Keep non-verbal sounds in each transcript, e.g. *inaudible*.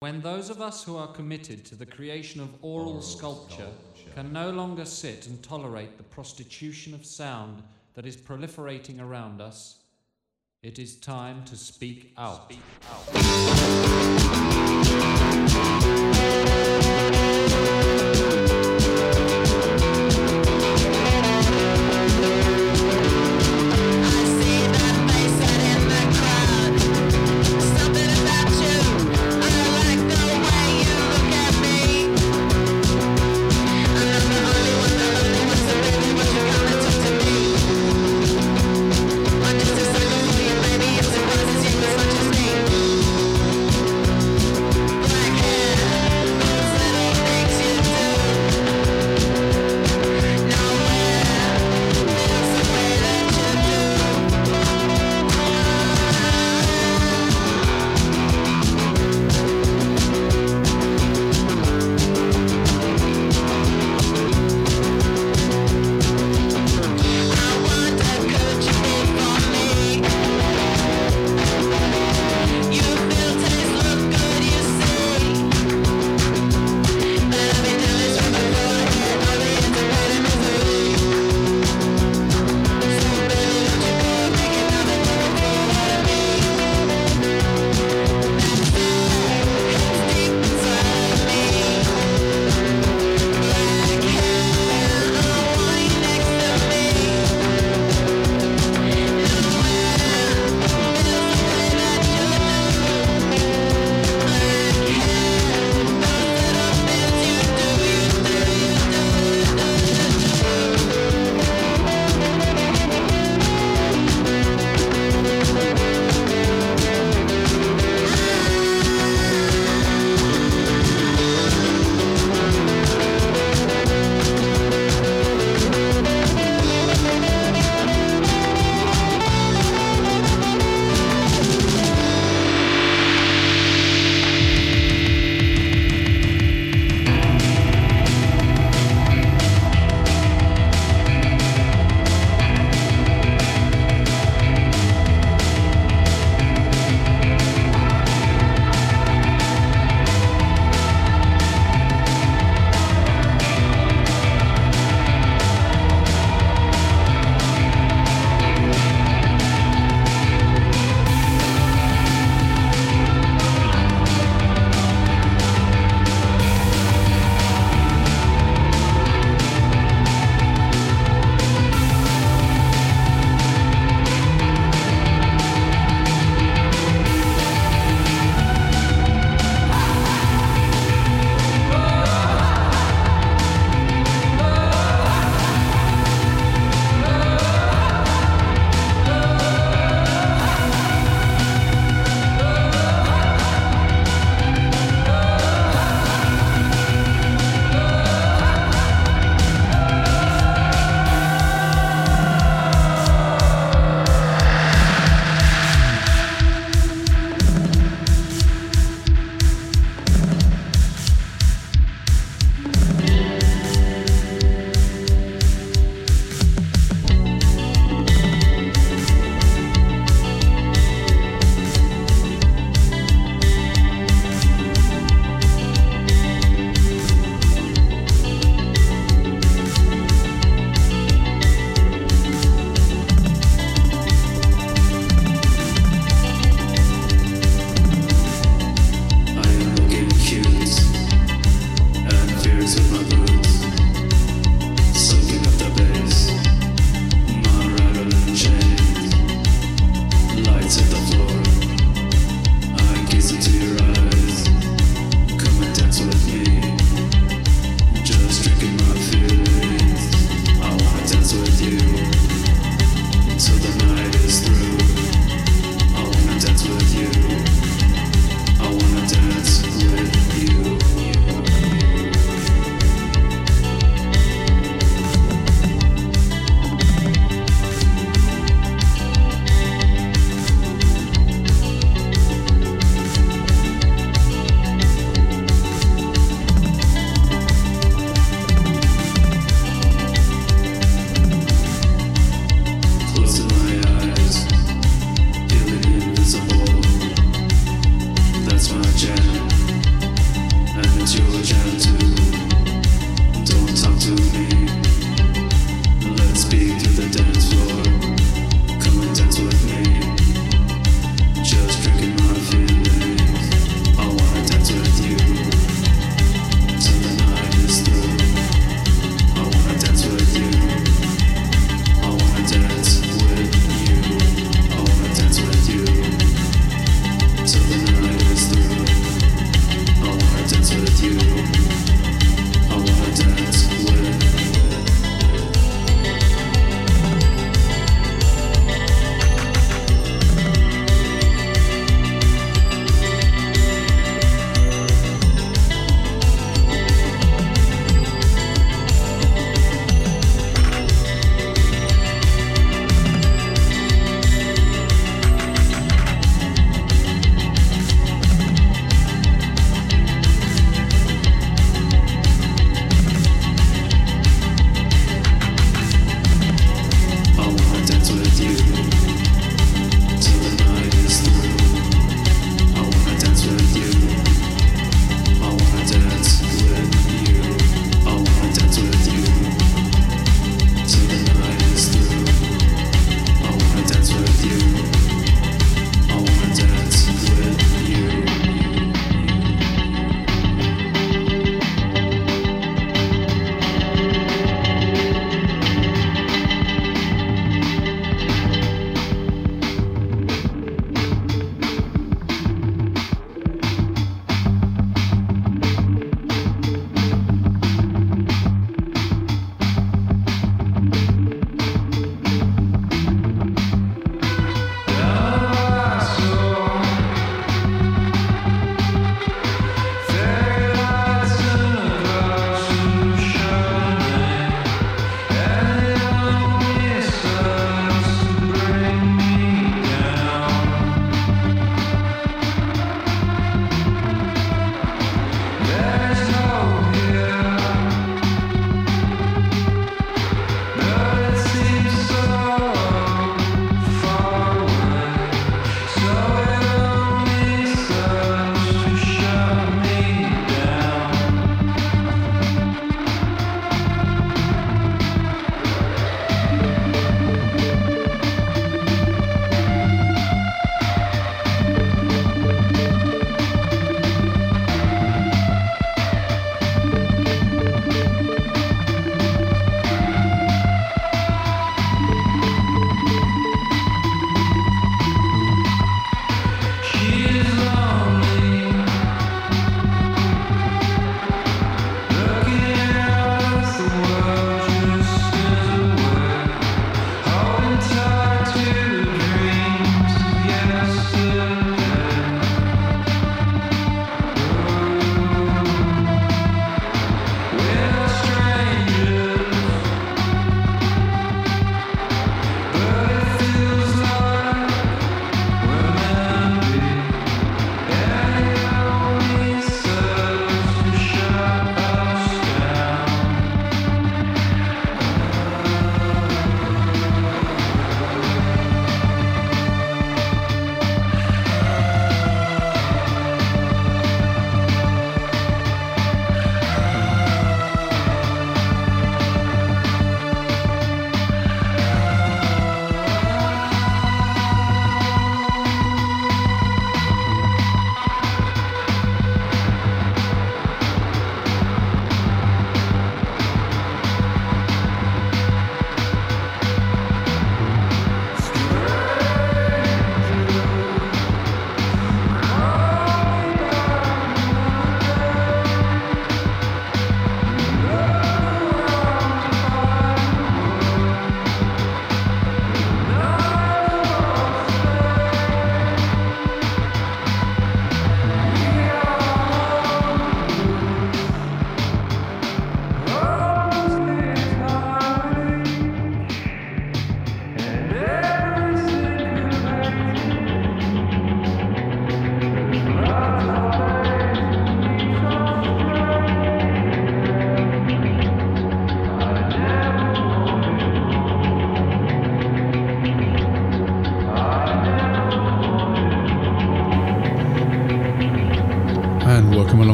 When those of us who are committed to the creation of aural, sculpture, can no longer sit and tolerate the prostitution of sound that is proliferating around us, it is time to speak out. I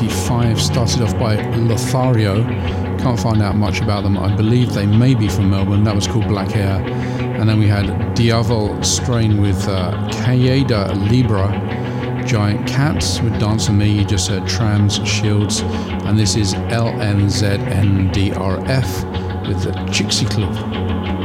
1985 started off by Lothario. Can't find out much about them. I believe they may be from Melbourne. That was called Black Air. And then we had Diavel Strain with uh, Cayeda Libra, Giant Cats with Dance and Me. You just heard Trams, Shields. And this is LNZNDRF with the Chixie Club.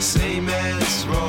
Better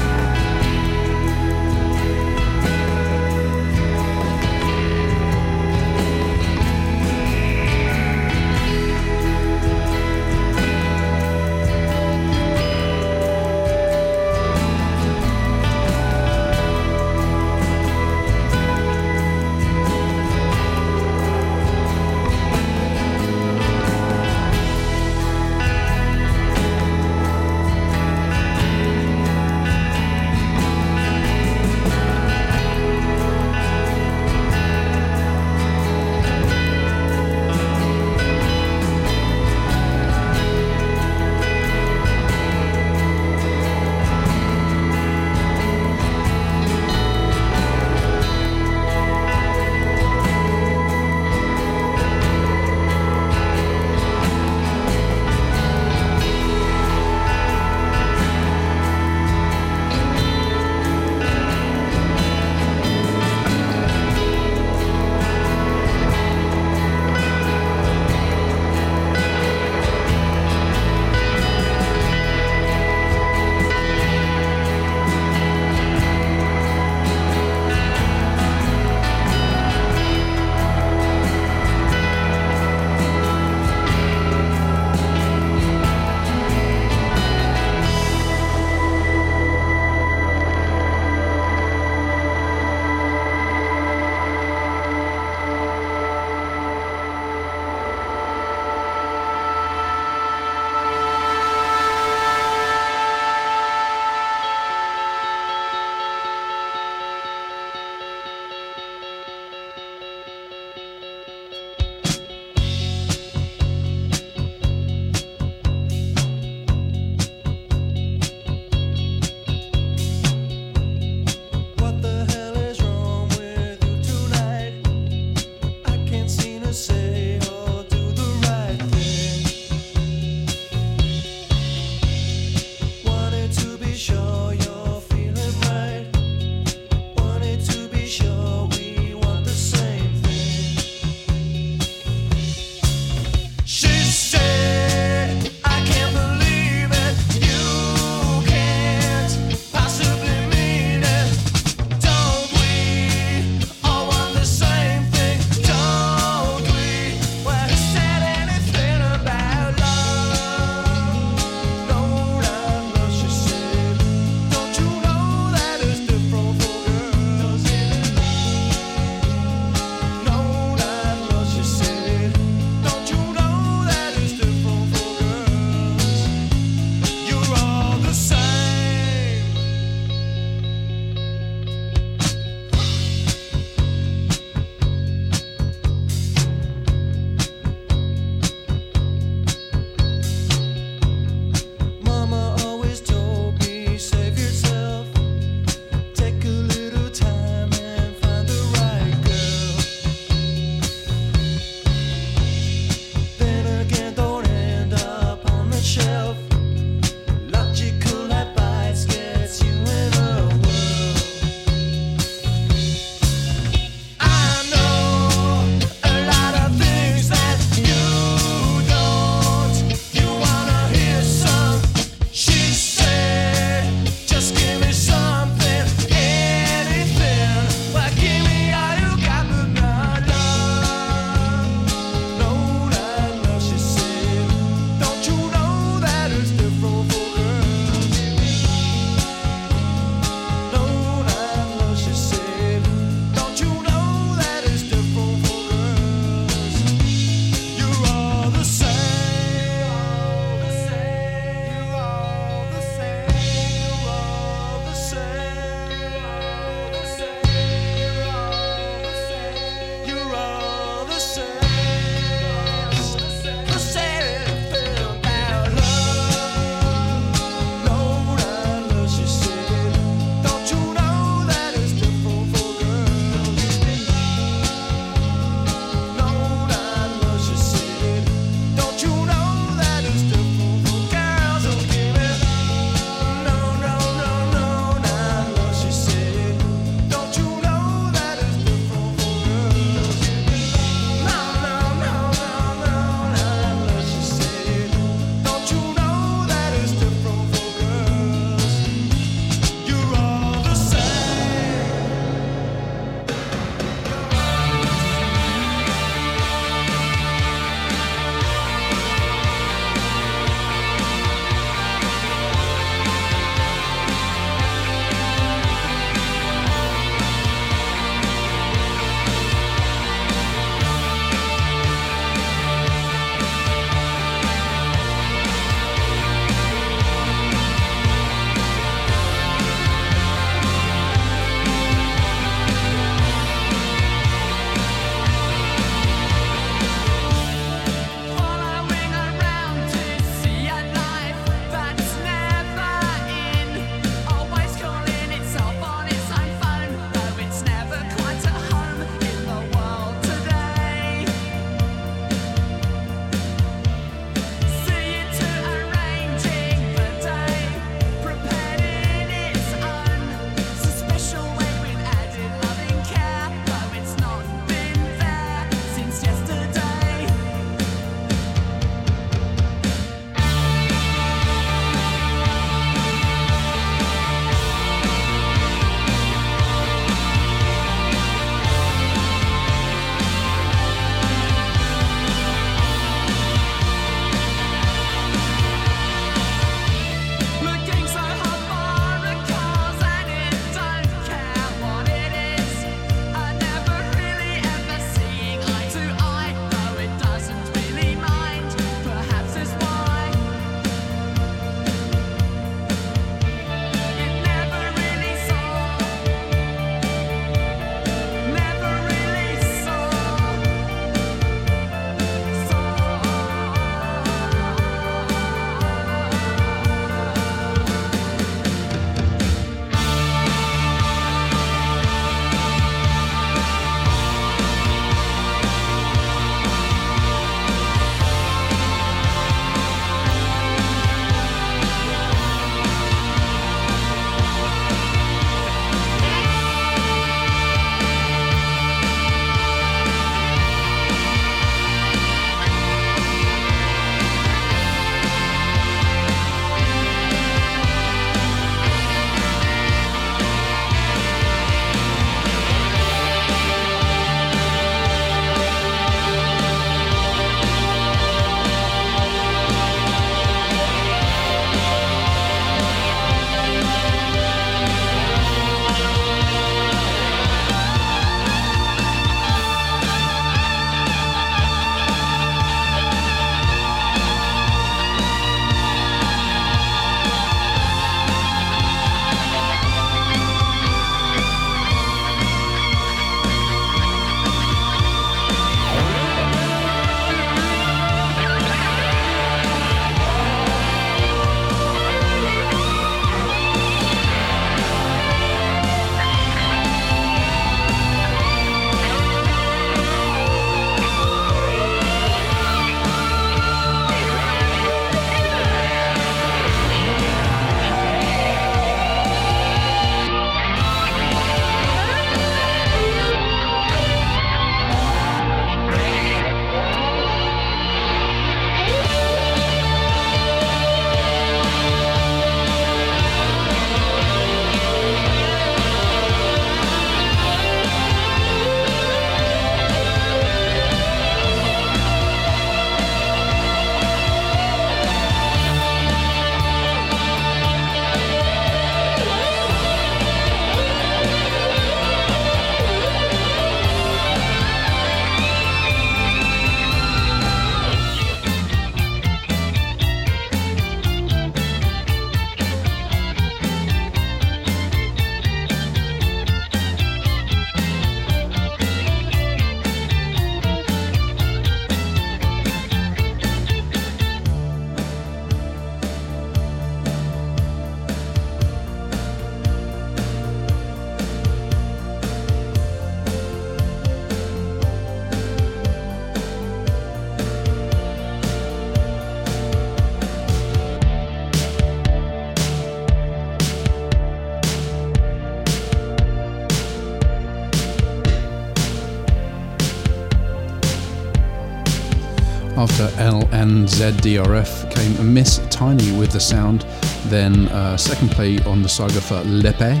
After LNZDRF came Miss Tiny with the sound, then uh, second play on the saga for Lepe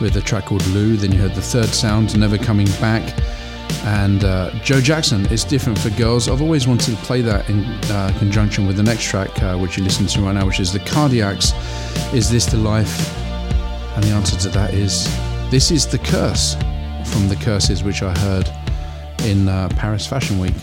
with a track called Lou, then you heard the third sound, Never Coming Back, and uh, Joe Jackson, It's Different for Girls. I've always wanted to play that in uh, conjunction with the next track, uh, which you listen to right now, which is The Cardiacs, Is This the Life? And the answer to that is This is the Curse from The Curses, which I heard in uh, Paris Fashion Week.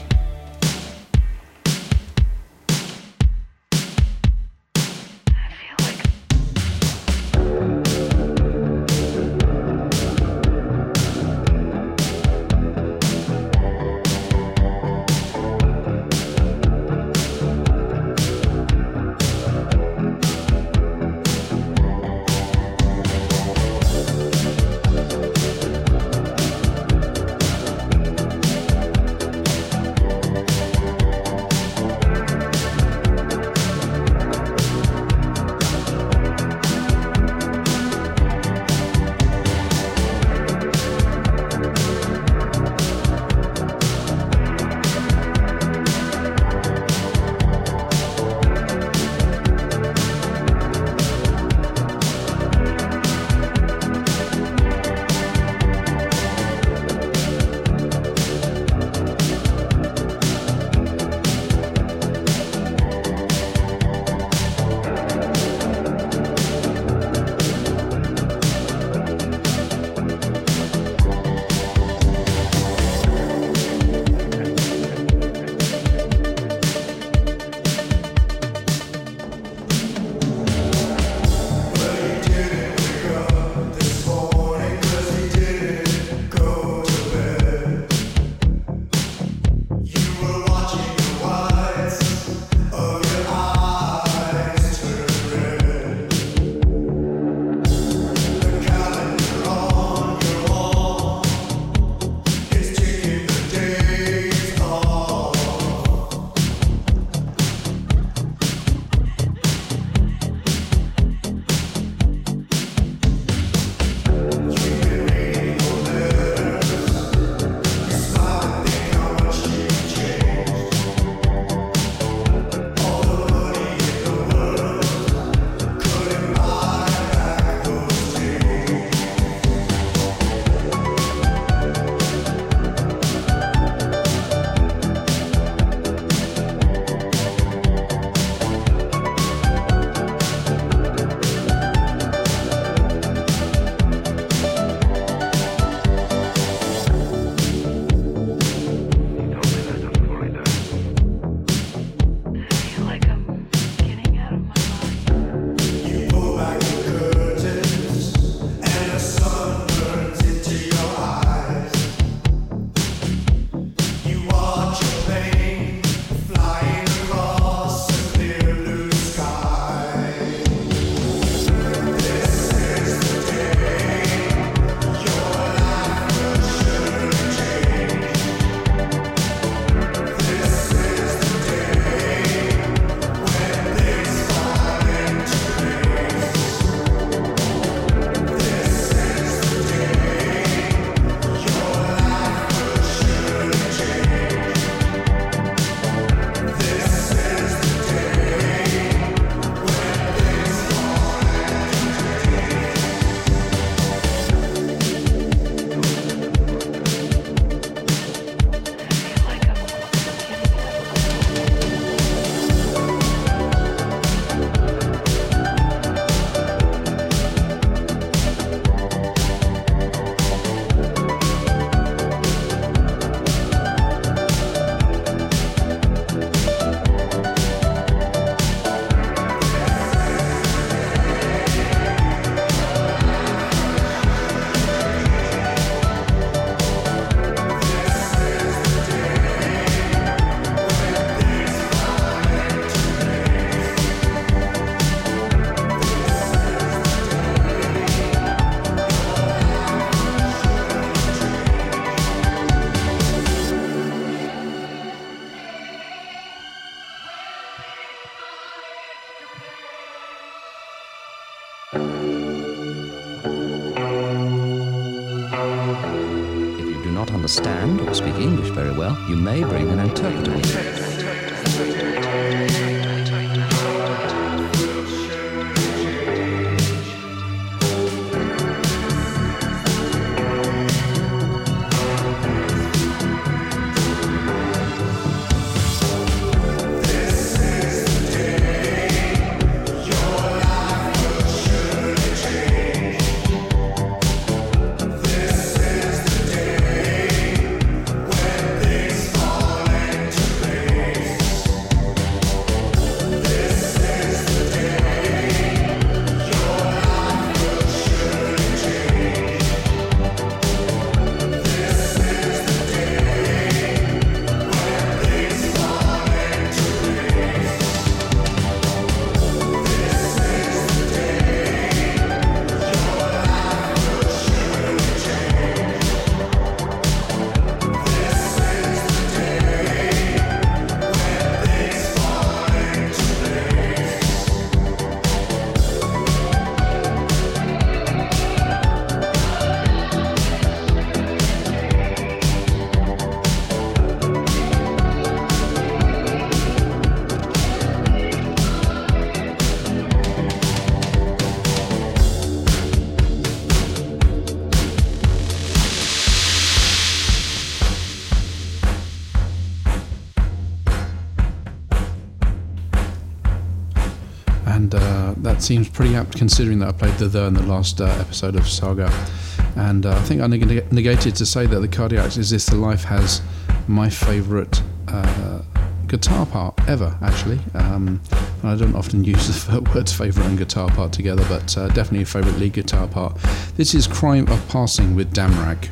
Seems pretty apt considering that I played the the in the last uh, episode of Saga. And uh, I think I neg- negated to say that the Cardiacs Is This the Life has my favourite uh, guitar part ever, actually. Um, I don't often use *laughs* the words favourite and guitar part together, but uh, definitely a favourite lead guitar part. This is Crime of Passing with Damrag.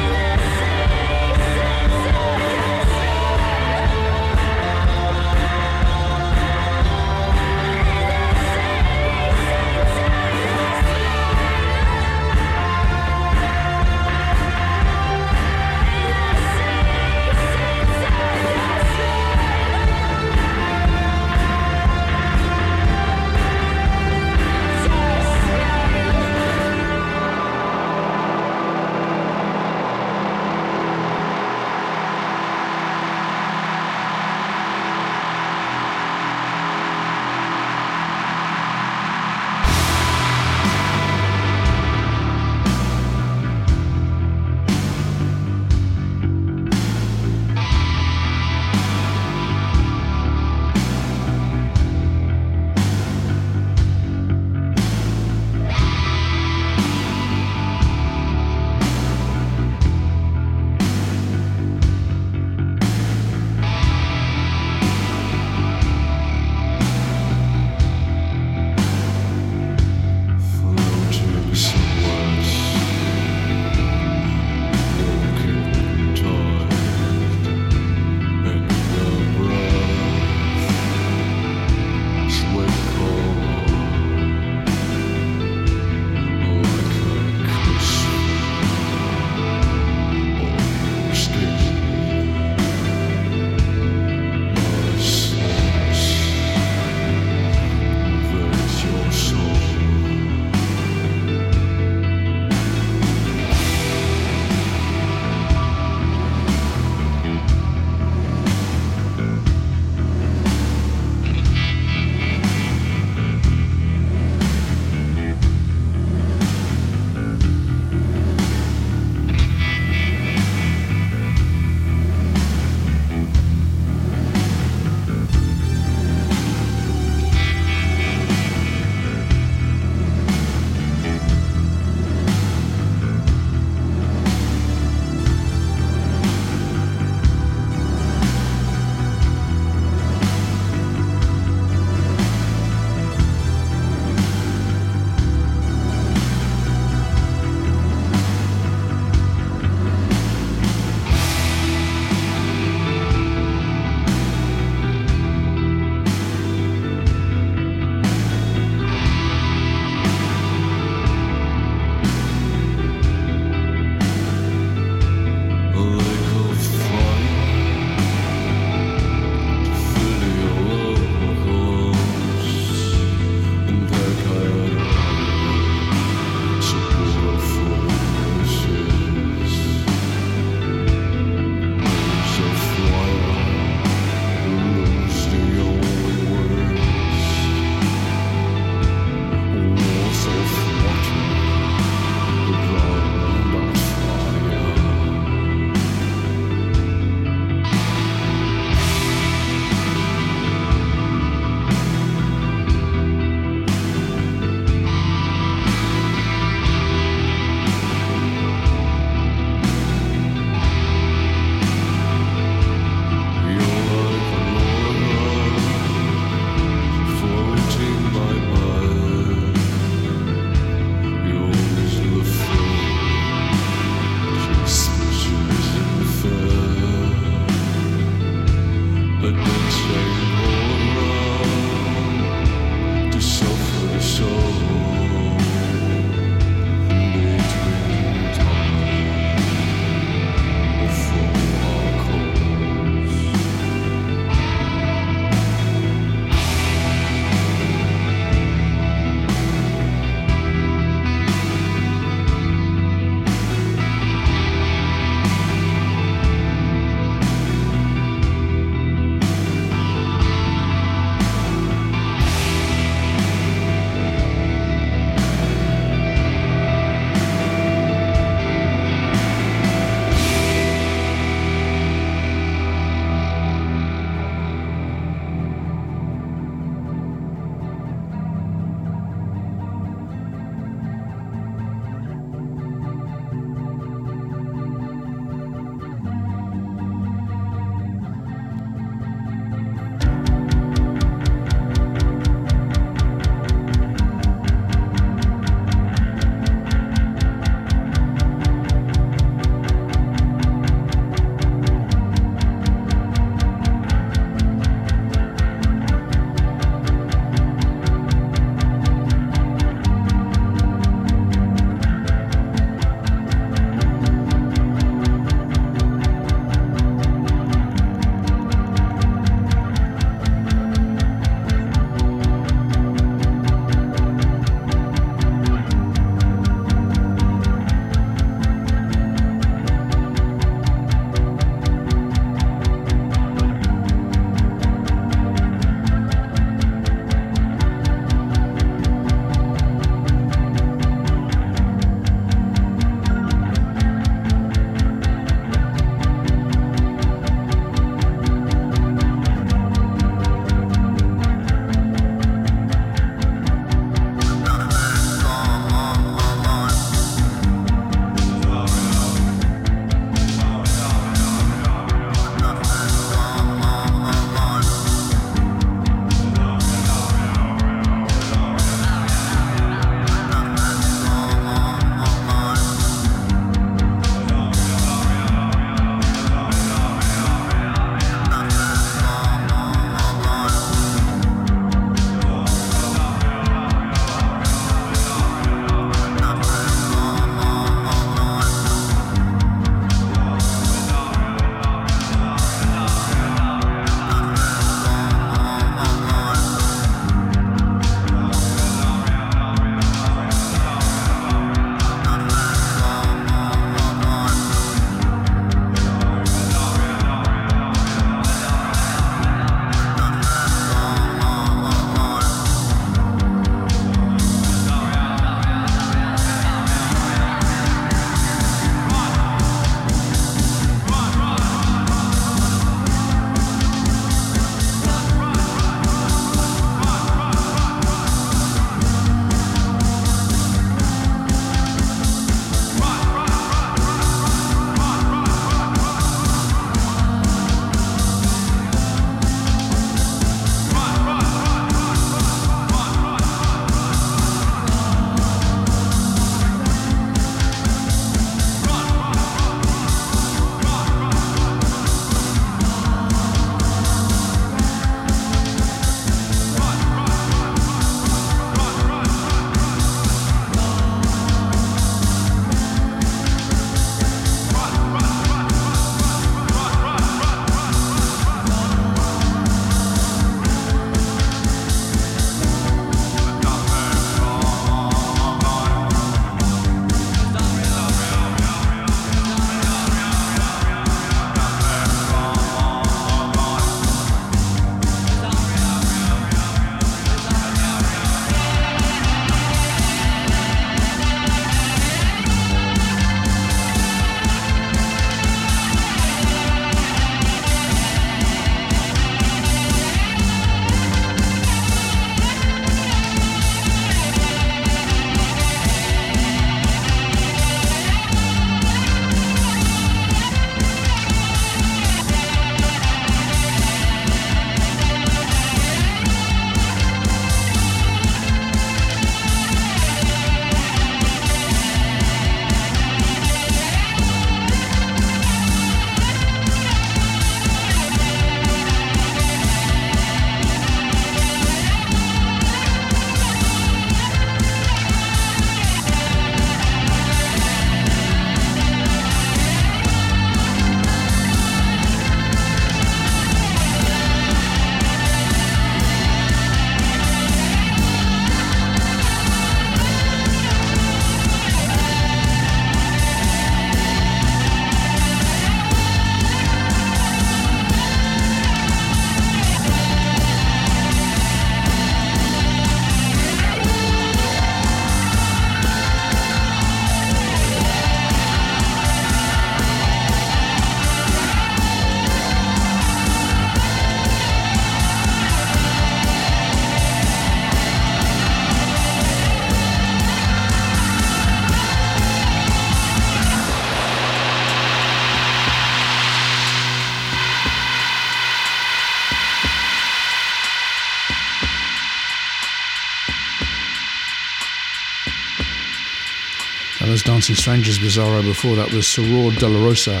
Dancing Strangers Bizarro. Before that was Soror Dolorosa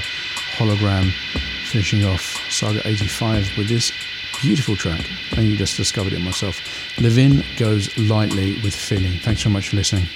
Hologram, finishing off Saga 85 with this beautiful track. I just discovered it myself. Levin goes lightly with feeling. Thanks so much for listening.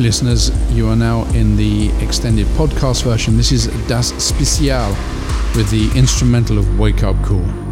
Listeners, you are now in the extended podcast version. This is Das Special with the instrumental of Wake Up Cool.